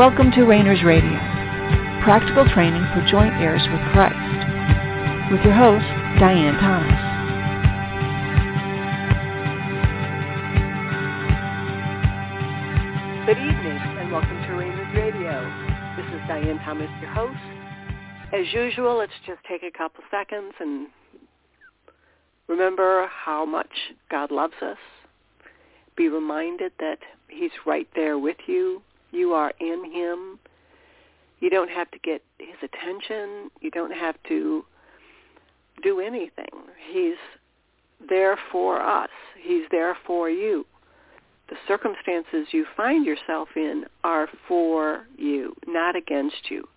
Welcome to Rainers Radio, practical training for joint heirs with Christ, with your host, Diane Thomas. Good evening and welcome to Rainers Radio. This is Diane Thomas, your host. As usual, let's just take a couple seconds and remember how much God loves us. Be reminded that he's right there with you you are in him. You don't have to get his attention. You don't have to do anything. He's there for us. He's there for you. The circumstances you find yourself in are for you, not against you.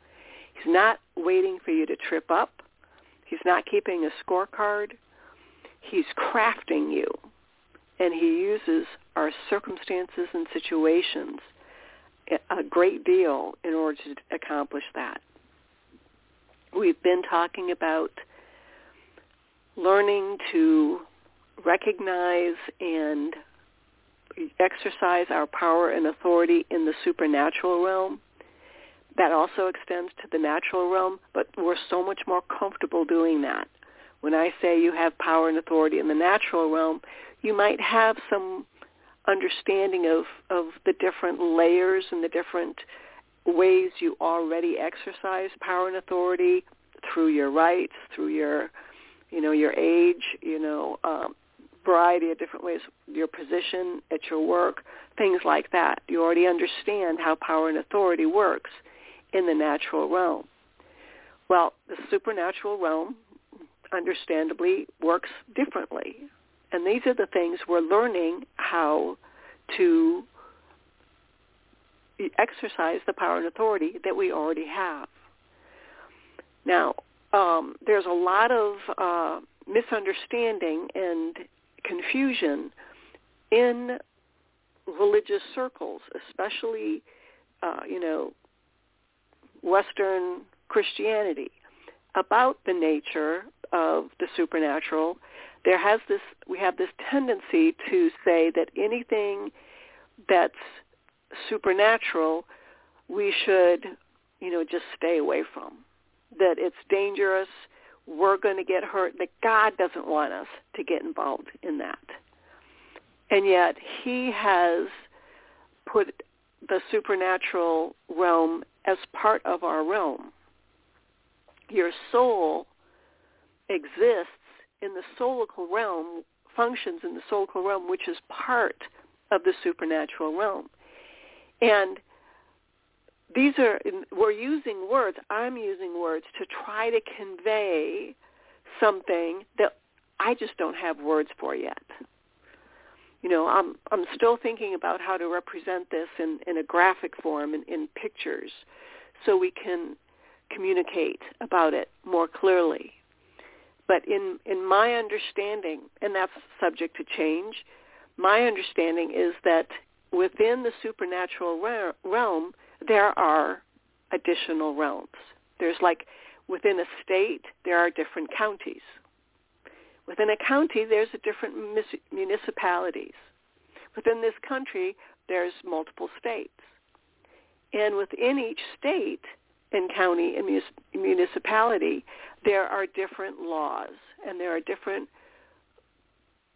He's not waiting for you to trip up. He's not keeping a scorecard. He's crafting you. And he uses our circumstances and situations a great deal in order to accomplish that. We've been talking about learning to recognize and exercise our power and authority in the supernatural realm. That also extends to the natural realm, but we're so much more comfortable doing that. When I say you have power and authority in the natural realm, you might have some understanding of, of the different layers and the different ways you already exercise power and authority through your rights, through your, you know, your age, you know, um, variety of different ways, your position at your work, things like that. You already understand how power and authority works in the natural realm. Well, the supernatural realm, understandably, works differently. And these are the things we're learning how to exercise the power and authority that we already have. Now, um, there's a lot of uh, misunderstanding and confusion in religious circles, especially, uh, you know, Western Christianity, about the nature of the supernatural there has this we have this tendency to say that anything that's supernatural we should you know just stay away from. That it's dangerous we're going to get hurt that god doesn't want us to get involved in that. And yet he has put the supernatural realm as part of our realm. Your soul exists in the soulical realm, functions in the soulical realm, which is part of the supernatural realm. And these are, we're using words, I'm using words to try to convey something that I just don't have words for yet. You know, I'm I'm still thinking about how to represent this in, in a graphic form in, in pictures so we can communicate about it more clearly. But in, in my understanding, and that's subject to change, my understanding is that within the supernatural realm, there are additional realms. There's like within a state, there are different counties. Within a county, there's a different municipalities. Within this country, there's multiple states. And within each state, and county and municipality, there are different laws and there are different,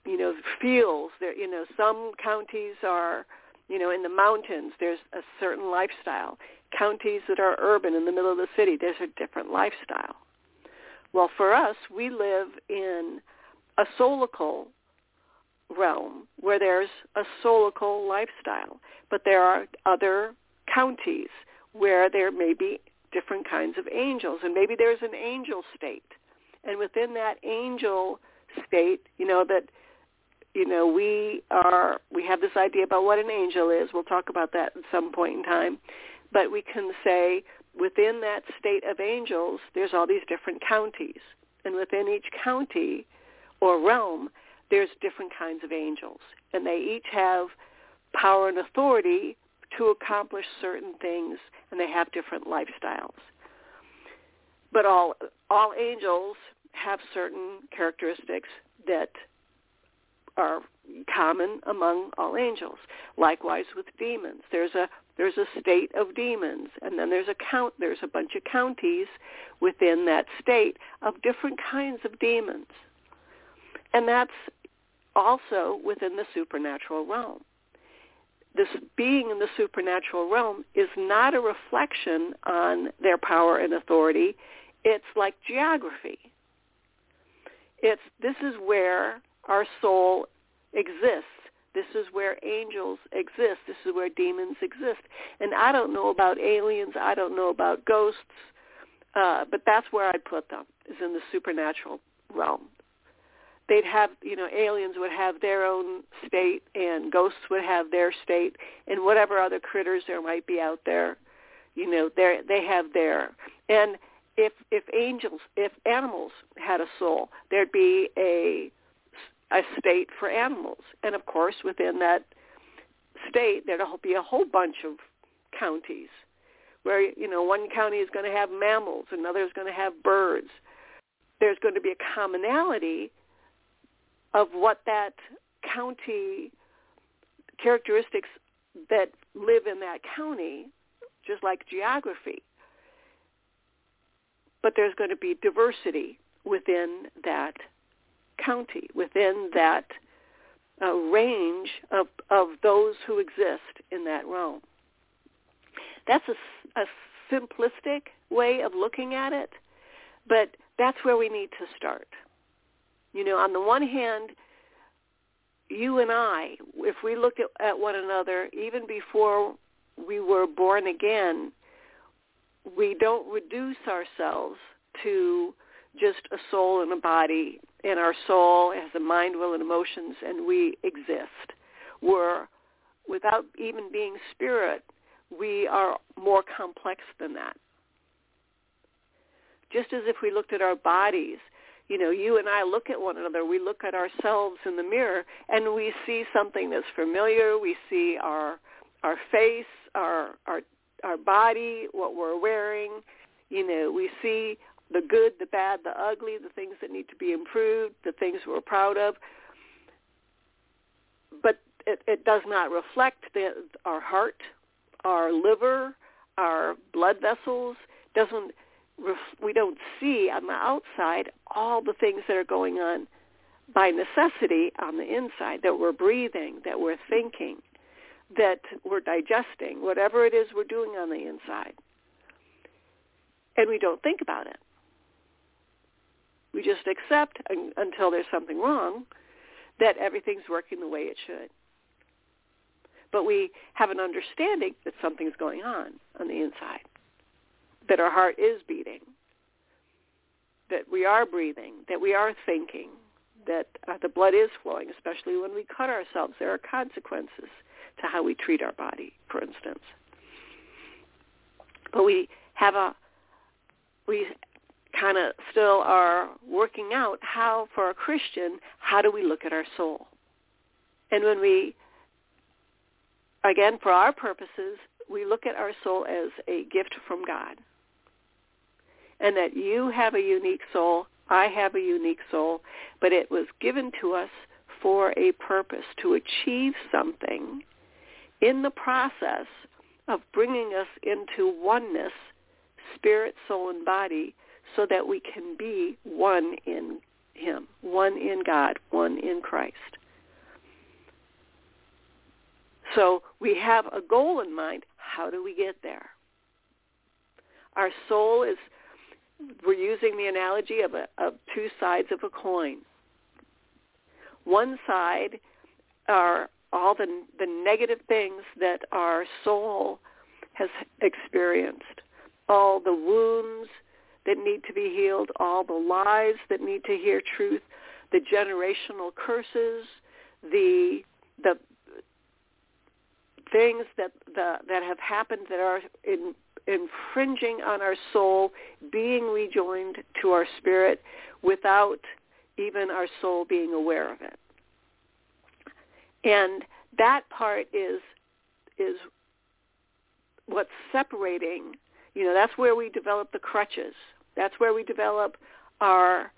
you know, fields. There, you know, some counties are, you know, in the mountains. There's a certain lifestyle. Counties that are urban in the middle of the city, there's a different lifestyle. Well, for us, we live in a soulical realm where there's a soulical lifestyle, but there are other counties where there may be different kinds of angels. And maybe there's an angel state. And within that angel state, you know, that, you know, we are, we have this idea about what an angel is. We'll talk about that at some point in time. But we can say within that state of angels, there's all these different counties. And within each county or realm, there's different kinds of angels. And they each have power and authority to accomplish certain things, and they have different lifestyles. But all all angels have certain characteristics that are common among all angels. Likewise with demons. There's a there's a state of demons, and then there's a count. There's a bunch of counties within that state of different kinds of demons, and that's also within the supernatural realm. This being in the supernatural realm is not a reflection on their power and authority. It's like geography. It's this is where our soul exists this is where angels exist. This is where demons exist. And I don't know about aliens. I don't know about ghosts. Uh, but that's where I'd put them, is in the supernatural realm. They'd have, you know, aliens would have their own state and ghosts would have their state and whatever other critters there might be out there, you know, they they have their. And if if angels, if animals had a soul, there'd be a a state for animals. And of course, within that state, there'd be a whole bunch of counties where, you know, one county is going to have mammals, another is going to have birds. There's going to be a commonality of what that county characteristics that live in that county, just like geography. But there's going to be diversity within that county, within that uh, range of, of those who exist in that realm. That's a, a simplistic way of looking at it, but that's where we need to start. You know, on the one hand, you and I, if we look at, at one another, even before we were born again, we don't reduce ourselves to just a soul and a body, and our soul has a mind, will, and emotions, and we exist. We're, without even being spirit, we are more complex than that. Just as if we looked at our bodies, you know, you and I look at one another, we look at ourselves in the mirror, and we see something that's familiar. We see our our face, our our our body, what we're wearing. You know, we see the good, the bad, the ugly, the things that need to be improved, the things we're proud of. But it, it does not reflect the, our heart, our liver, our blood vessels. Doesn't we don't see on the outside all the things that are going on by necessity on the inside that we're breathing, that we're thinking, that we're digesting, whatever it is we're doing on the inside. And we don't think about it. We just accept until there's something wrong that everything's working the way it should. But we have an understanding that something's going on on the inside, that our heart is beating, that we are breathing, that we are thinking, that uh, the blood is flowing, especially when we cut ourselves. There are consequences to how we treat our body, for instance. But we have a we kind of still are working out how, for a Christian, how do we look at our soul? And when we, again, for our purposes, we look at our soul as a gift from God. And that you have a unique soul, I have a unique soul, but it was given to us for a purpose, to achieve something in the process of bringing us into oneness, spirit, soul, and body, so that we can be one in him, one in God, one in Christ. So we have a goal in mind. How do we get there? Our soul is, we're using the analogy of, a, of two sides of a coin. One side are all the, the negative things that our soul has experienced, all the wounds, that need to be healed, all the lies that need to hear truth, the generational curses, the the things that the, that have happened that are in, infringing on our soul, being rejoined to our spirit without even our soul being aware of it. And that part is is what's separating. You know, that's where we develop the crutches that's where we develop our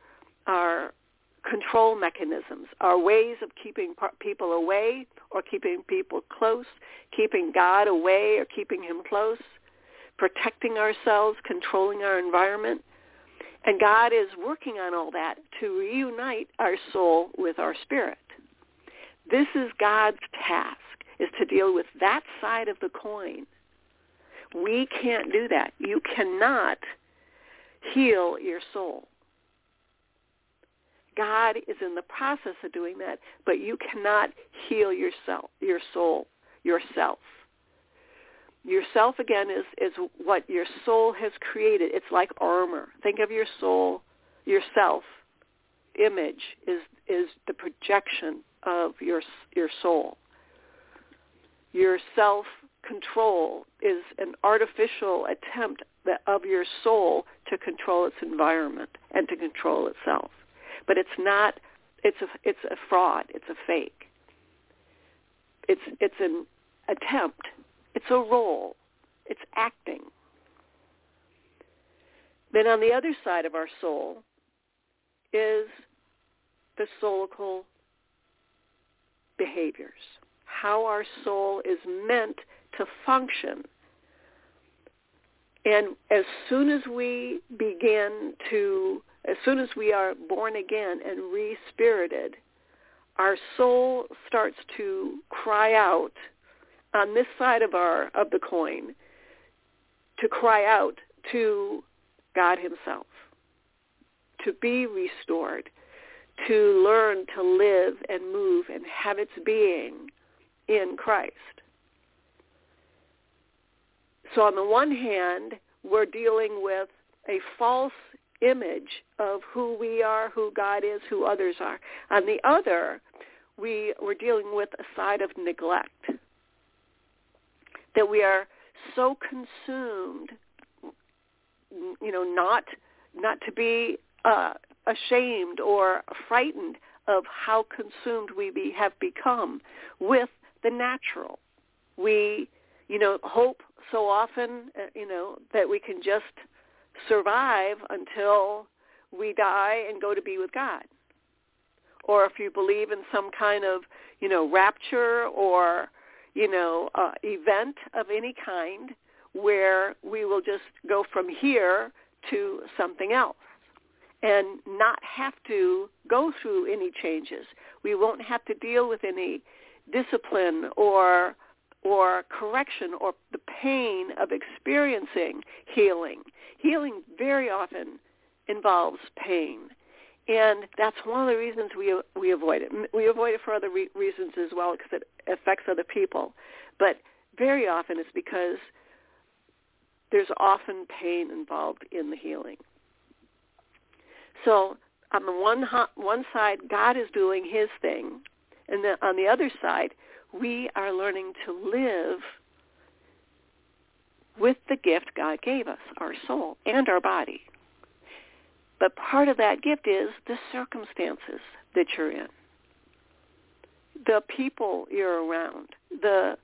our control mechanisms, our ways of keeping people away or keeping people close, keeping God away or keeping him close, protecting ourselves, controlling our environment. And God is working on all that to reunite our soul with our spirit. This is God's task, is to deal with that side of the coin. We can't do that. You cannot heal your soul. God is in the process of doing that, but you cannot heal yourself, your soul, yourself. Yourself again is is what your soul has created. It's like armor. Think of your soul, yourself. Image is is the projection of your your soul. Your self control is an artificial attempt of your soul to control its environment and to control itself but it's not. It's a it's a fraud. It's a fake. It's it's an attempt. It's a role. It's acting. Then on the other side of our soul is the soulical behaviors, how our soul is meant to function. And as soon as we begin to as soon as we are born again and re-spirited, our soul starts to cry out on this side of our of the coin to cry out to God himself to be restored to learn to live and move and have its being in Christ. So on the one hand, we're dealing with a false image of who we are, who God is, who others are. On the other, we we're dealing with a side of neglect. That we are so consumed, you know, not not to be uh, ashamed or frightened of how consumed we be, have become with the natural. We, you know, hope so often, uh, you know, that we can just survive until we die and go to be with God. Or if you believe in some kind of, you know, rapture or, you know, uh, event of any kind where we will just go from here to something else and not have to go through any changes. We won't have to deal with any discipline or or correction or the pain of experiencing healing. Healing very often involves pain. And that's one of the reasons we we avoid it. We avoid it for other re- reasons as well because it affects other people. But very often it's because there's often pain involved in the healing. So on the one one side, God is doing His thing, and then on the other side, we are learning to live with the gift God gave us, our soul and our body. But part of that gift is the circumstances that you're in, the people you're around, the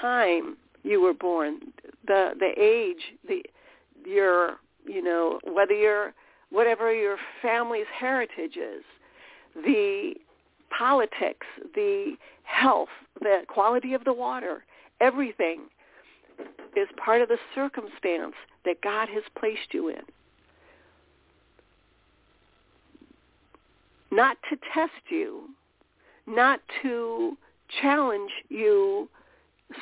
time you were born, the the age, the your you know whether you're whatever your family's heritage is, the politics, the health, the quality of the water, everything is part of the circumstance that God has placed you in. Not to test you, not to challenge you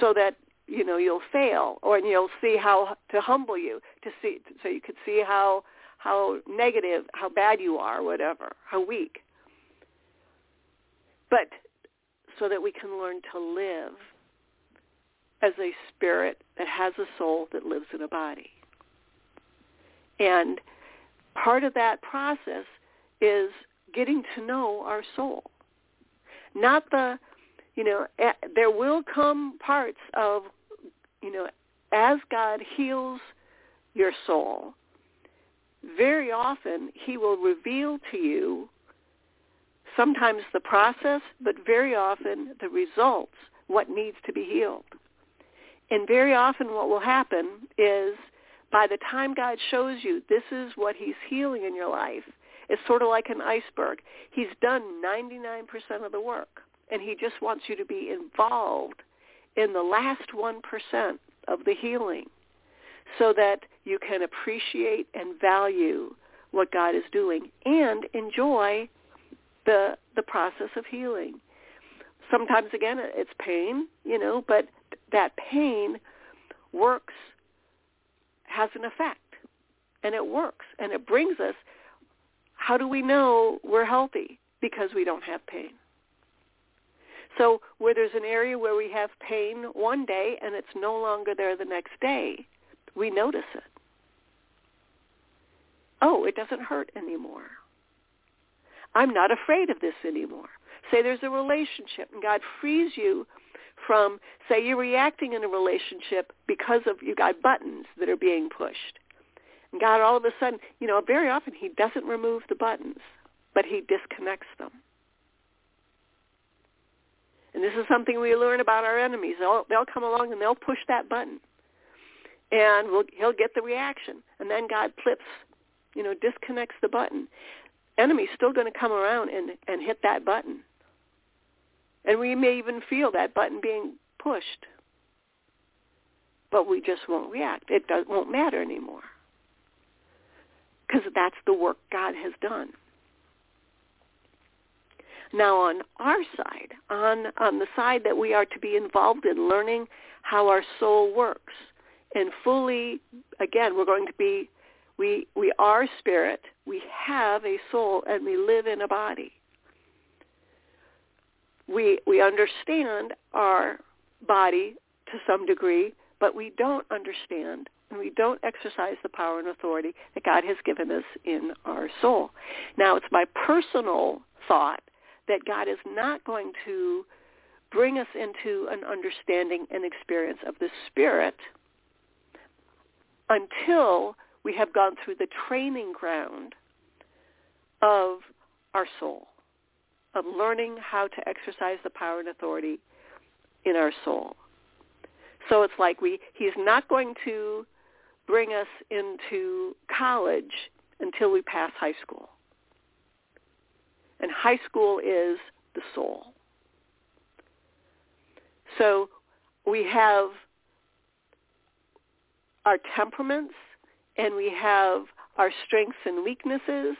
so that you know you'll fail or you'll see how to humble you to see so you could see how how negative how bad you are whatever how weak but so that we can learn to live as a spirit that has a soul that lives in a body. And part of that process is getting to know our soul. Not the, you know, there will come parts of, you know, as God heals your soul, very often he will reveal to you sometimes the process, but very often the results, what needs to be healed. And very often what will happen is by the time God shows you this is what he's healing in your life, It's sort of like an iceberg. He's done 99% of the work, and he just wants you to be involved in the last 1% of the healing so that you can appreciate and value what God is doing and enjoy the the process of healing. Sometimes again it's pain, you know, but that pain works has an effect and it works and it brings us how do we know we're healthy? Because we don't have pain. So where there's an area where we have pain one day and it's no longer there the next day we notice it. Oh it doesn't hurt anymore. I'm not afraid of this anymore. Say there's a relationship and god frees you from say you're reacting in a relationship because of you got buttons that are being pushed God all of a sudden, you know, very often he doesn't remove the buttons, but he disconnects them. And this is something we learn about our enemies. They'll, they'll come along and they'll push that button. And we'll, he'll get the reaction. And then God flips, you know, disconnects the button. Enemy's still going to come around and, and hit that button. And we may even feel that button being pushed. But we just won't react. It does, won't matter anymore because that's the work God has done. Now on our side, on, on the side that we are to be involved in learning how our soul works and fully, again, we're going to be, we, we are spirit, we have a soul, and we live in a body. We, we understand our body to some degree, but we don't understand and we don't exercise the power and authority that God has given us in our soul. Now, it's my personal thought that God is not going to bring us into an understanding and experience of the Spirit until we have gone through the training ground of our soul, of learning how to exercise the power and authority in our soul. So it's like we he's not going to bring us into college until we pass high school. And high school is the soul. So we have our temperaments and we have our strengths and weaknesses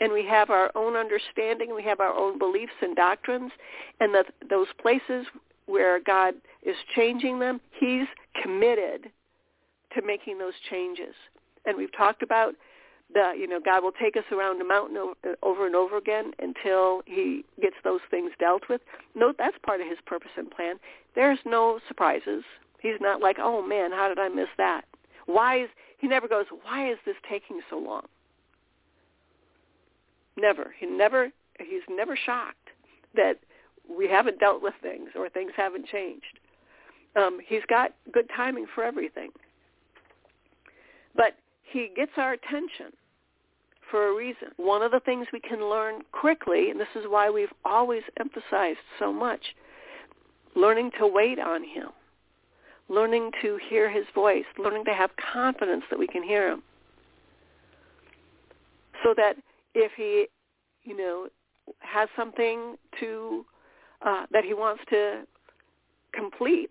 and we have our own understanding, we have our own beliefs and doctrines, and the, those places where God is changing them, he's committed to making those changes. And we've talked about the, you know, God will take us around the mountain over and over again until he gets those things dealt with. No, that's part of his purpose and plan. There's no surprises. He's not like, oh man, how did I miss that? Why is, he never goes, why is this taking so long? Never. He never, he's never shocked that we haven't dealt with things or things haven't changed. Um, he's got good timing for everything. But he gets our attention for a reason. One of the things we can learn quickly, and this is why we've always emphasized so much, learning to wait on him, learning to hear his voice, learning to have confidence that we can hear him. So that if he, you know, has something to uh, that he wants to complete,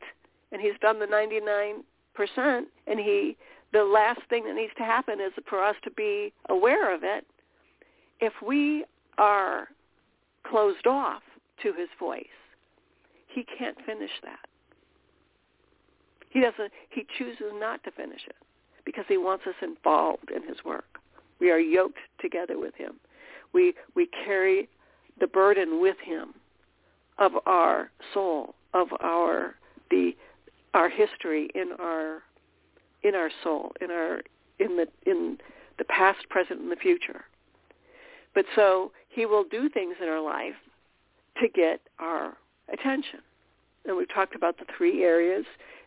and he's done the 99%, and he the last thing that needs to happen is for us to be aware of it. If we are closed off to his voice, he can't finish that. He doesn't he chooses not to finish it because he wants us involved in his work. We are yoked together with him. We we carry the burden with him of our soul, of our the our history in our in our soul, in our in the in the past, present, and the future. But so he will do things in our life to get our attention. And we've talked about the three areas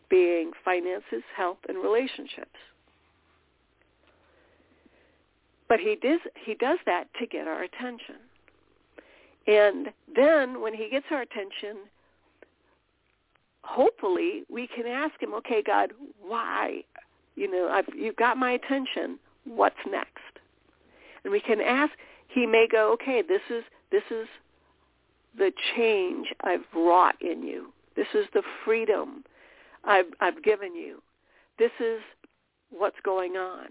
being finances, health, and relationships. But he does he does that to get our attention. And then when he gets our attention, hopefully we can ask him, okay, God, why you know, I've, you've got my attention. What's next? And we can ask, he may go, okay, this is this is the change I've wrought in you. This is the freedom I've, I've given you. This is what's going on.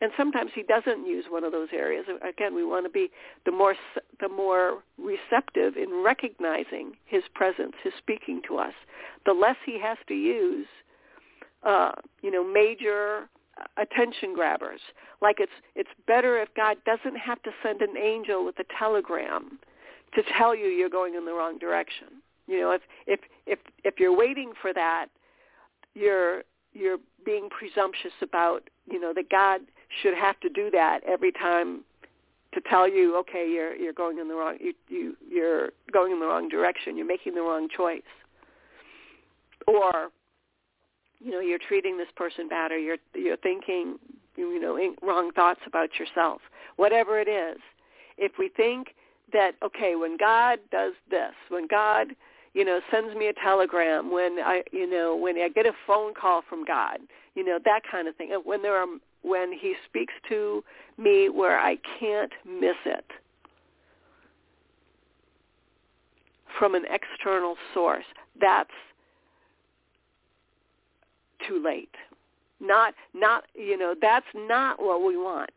And sometimes he doesn't use one of those areas. Again, we want to be the more the more receptive in recognizing his presence, his speaking to us. The less he has to use, uh, you know, major attention grabbers. Like it's it's better if God doesn't have to send an angel with a telegram to tell you you're going in the wrong direction. You know, if if if if you're waiting for that, you're you're being presumptuous about you know that God should have to do that every time to tell you okay you're you're going in the wrong you, you you're going in the wrong direction you're making the wrong choice or you know you're treating this person bad or you're you're thinking you know wrong thoughts about yourself whatever it is if we think that okay when god does this when god you know sends me a telegram when i you know when i get a phone call from god you know that kind of thing when there are when he speaks to me where i can't miss it from an external source that's too late. Not not you know that's not what we want.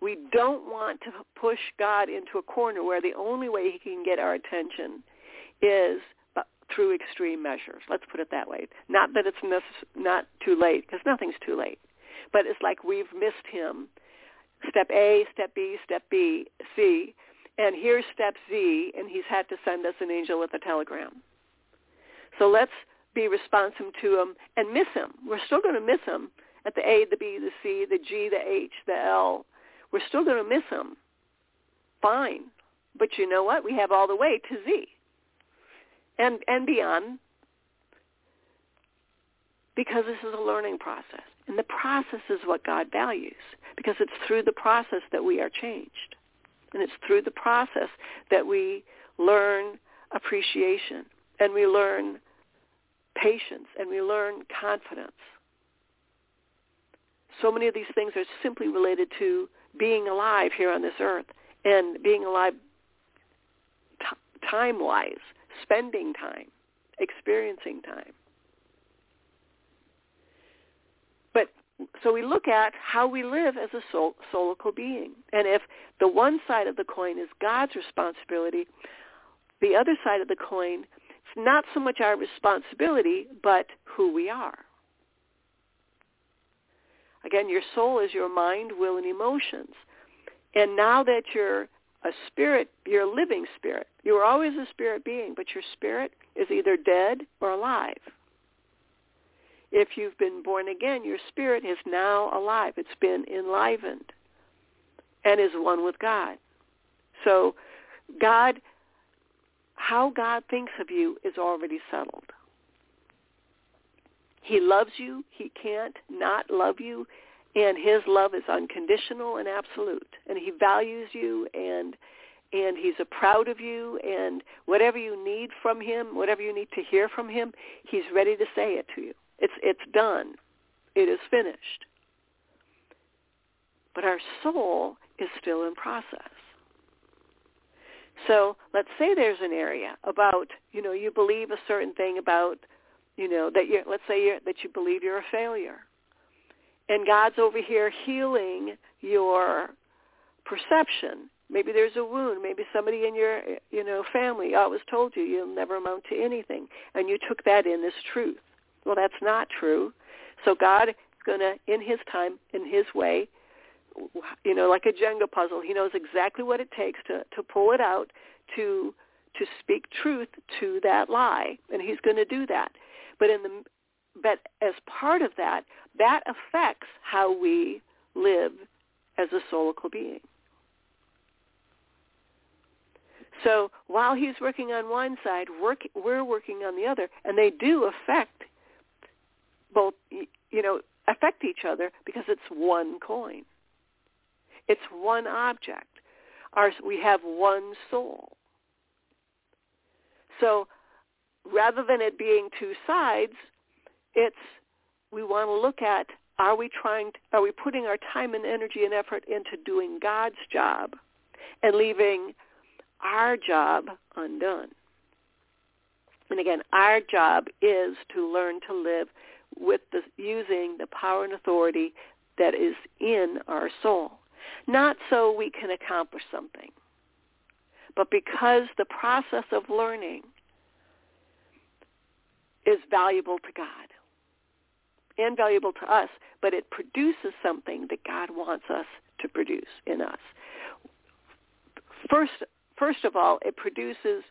We don't want to push God into a corner where the only way he can get our attention is through extreme measures. Let's put it that way. Not that it's necess- not too late because nothing's too late. But it's like we've missed him. Step A, step B, step B, C, and here's step Z, and he's had to send us an angel with a telegram. So let's be responsive to him and miss him. We're still going to miss him at the A, the B, the C, the G, the H, the L. We're still going to miss him. Fine. But you know what? We have all the way to Z and, and beyond because this is a learning process. And the process is what God values because it's through the process that we are changed. And it's through the process that we learn appreciation and we learn patience, and we learn confidence. So many of these things are simply related to being alive here on this earth and being alive t- time-wise, spending time, experiencing time. But so we look at how we live as a soul, soulical being. And if the one side of the coin is God's responsibility, the other side of the coin not so much our responsibility, but who we are. Again, your soul is your mind, will, and emotions. And now that you're a spirit, you're a living spirit. You were always a spirit being, but your spirit is either dead or alive. If you've been born again, your spirit is now alive. It's been enlivened and is one with God. So God how God thinks of you is already settled. He loves you. He can't not love you. And his love is unconditional and absolute. And he values you and and he's proud of you and whatever you need from him, whatever you need to hear from him, he's ready to say it to you. It's it's done. It is finished. But our soul is still in process. So let's say there's an area about, you know, you believe a certain thing about, you know, that you let's say you're, that you believe you're a failure. And God's over here healing your perception. Maybe there's a wound. Maybe somebody in your, you know, family oh, always told you you'll never amount to anything, and you took that in as truth. Well, that's not true. So God going to, in His time, in His way, you know, like a Jenga puzzle. He knows exactly what it takes to, to pull it out, to to speak truth to that lie, and he's going to do that. But in the but as part of that, that affects how we live as a soulical being. So while he's working on one side, work, we're working on the other, and they do affect both, you know, affect each other because it's one coin. It's one object. Our, we have one soul. So rather than it being two sides, it's we want to look at are we trying are we putting our time and energy and effort into doing God's job and leaving our job undone. And again, our job is to learn to live with the, using the power and authority that is in our soul. Not so we can accomplish something, but because the process of learning is valuable to God and valuable to us, but it produces something that God wants us to produce in us. First, first of all, it produces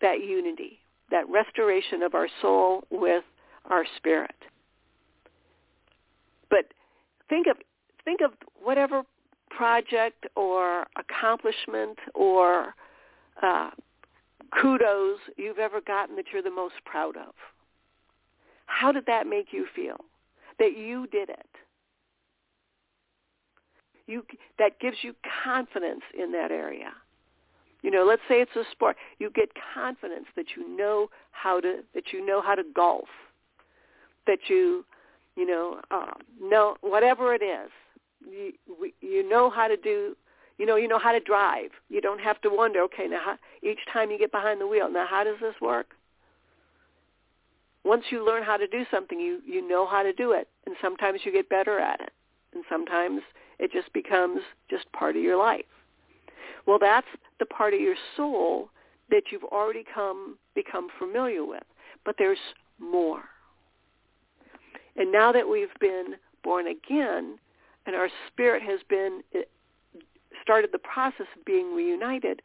that unity, that restoration of our soul with our spirit. But think of think of whatever project or accomplishment or uh, kudos you've ever gotten that you're the most proud of. How did that make you feel? That you did it. You that gives you confidence in that area. You know, let's say it's a sport. You get confidence that you know how to that you know how to golf. That you, you know, uh, know whatever it is. You you know how to do. You know, you know how to drive. You don't have to wonder. Okay, now how, each time you get behind the wheel, now how does this work? once you learn how to do something, you, you know how to do it. And sometimes you get better at it. And sometimes it just becomes just part of your life. Well, that's the part of your soul that you've already come become familiar with. But there's more. And now that we've been born again and our spirit has been started the process of being reunited,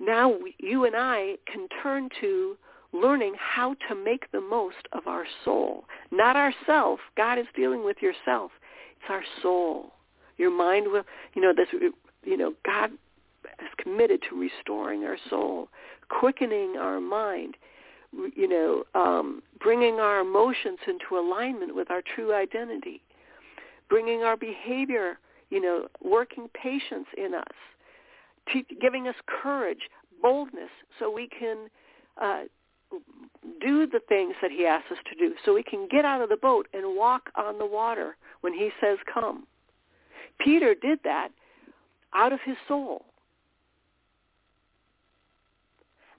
now we, you and I can turn to learning how to make the most of our soul. Not ourself. God is dealing with yourself. It's our soul. Your mind will, you know, this, you know, God is committed to restoring our soul, quickening our mind, you know, um, bringing our emotions into alignment with our true identity, bringing our behavior, you know, working patience in us, te- giving us courage, boldness, so we can uh, do the things that he asks us to do so we can get out of the boat and walk on the water when he says come. Peter did that out of his soul.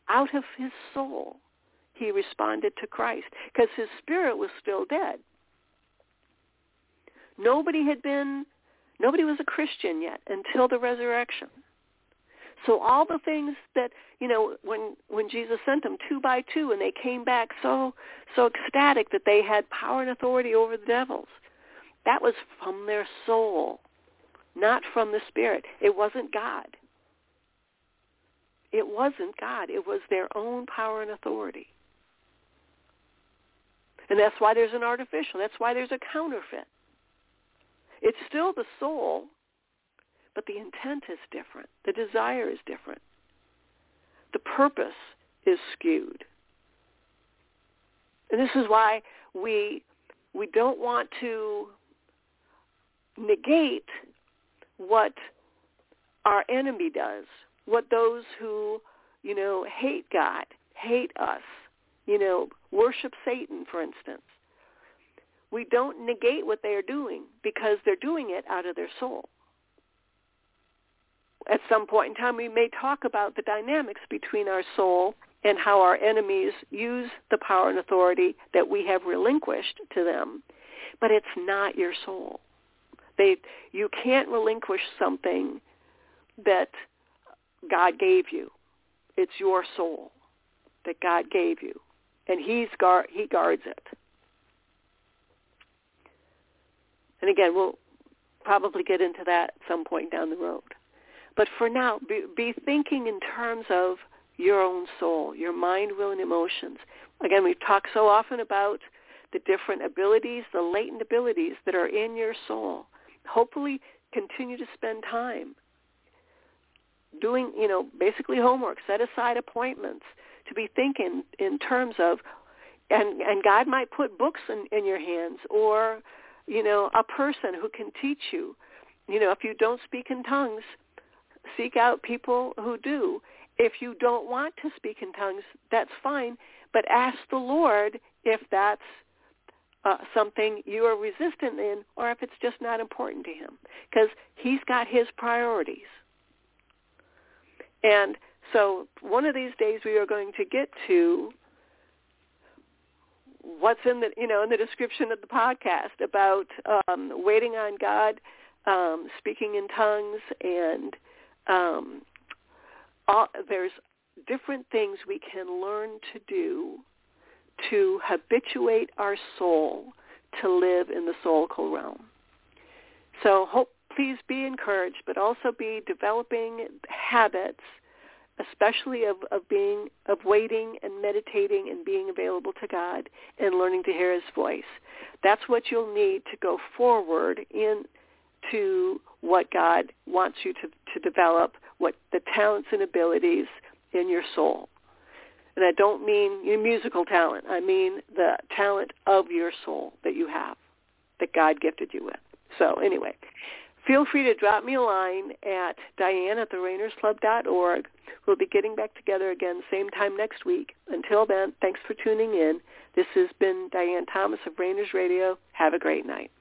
Out of his soul, he responded to Christ because his spirit was still dead. Nobody had been, nobody was a Christian yet until the resurrection. So all the things that you know when when Jesus sent them two by two, and they came back so so ecstatic that they had power and authority over the devils, that was from their soul, not from the spirit. It wasn't God. It wasn't God. It was their own power and authority. And that's why there's an artificial. That's why there's a counterfeit. It's still the soul but the intent is different. The desire is different. The purpose is skewed. And this is why we we don't want to negate what our enemy does, what those who, you know, hate God, hate us, you know, worship Satan, for instance. We don't negate what they are doing because they're doing it out of their soul at some point in time we may talk about the dynamics between our soul and how our enemies use the power and authority that we have relinquished to them. But it's not your soul. They, you can't relinquish something that God gave you. It's your soul that God gave you, and He's guard, He guards it. And again, we'll probably get into that at some point down the road. But for now, be, be thinking in terms of your own soul, your mind, will, and emotions. Again, we've talked so often about the different abilities, the latent abilities that are in your soul. Hopefully continue to spend time doing, you know, basically homework, set aside appointments to be thinking in terms of, and, and God might put books in, in your hands or, you know, a person who can teach you. You know, if you don't speak in tongues, seek out people who do. If you don't want to speak in tongues, that's fine, but ask the Lord if that's uh, something you are resistant in or if it's just not important to him because he's got his priorities. And so one of these days we are going to get to what's in the you know in the description of the podcast about um, waiting on God, um, speaking in tongues, and um, all, there's different things we can learn to do to habituate our soul to live in the soulical realm. So hope, please be encouraged, but also be developing habits, especially of, of being of waiting and meditating and being available to God and learning to hear His voice. That's what you'll need to go forward into what God wants you to, to develop, what the talents and abilities in your soul. And I don't mean your musical talent. I mean the talent of your soul that you have, that God gifted you with. So anyway, feel free to drop me a line at diane at. We'll be getting back together again same time next week. Until then, thanks for tuning in. This has been Diane Thomas of Rainers Radio. Have a great night.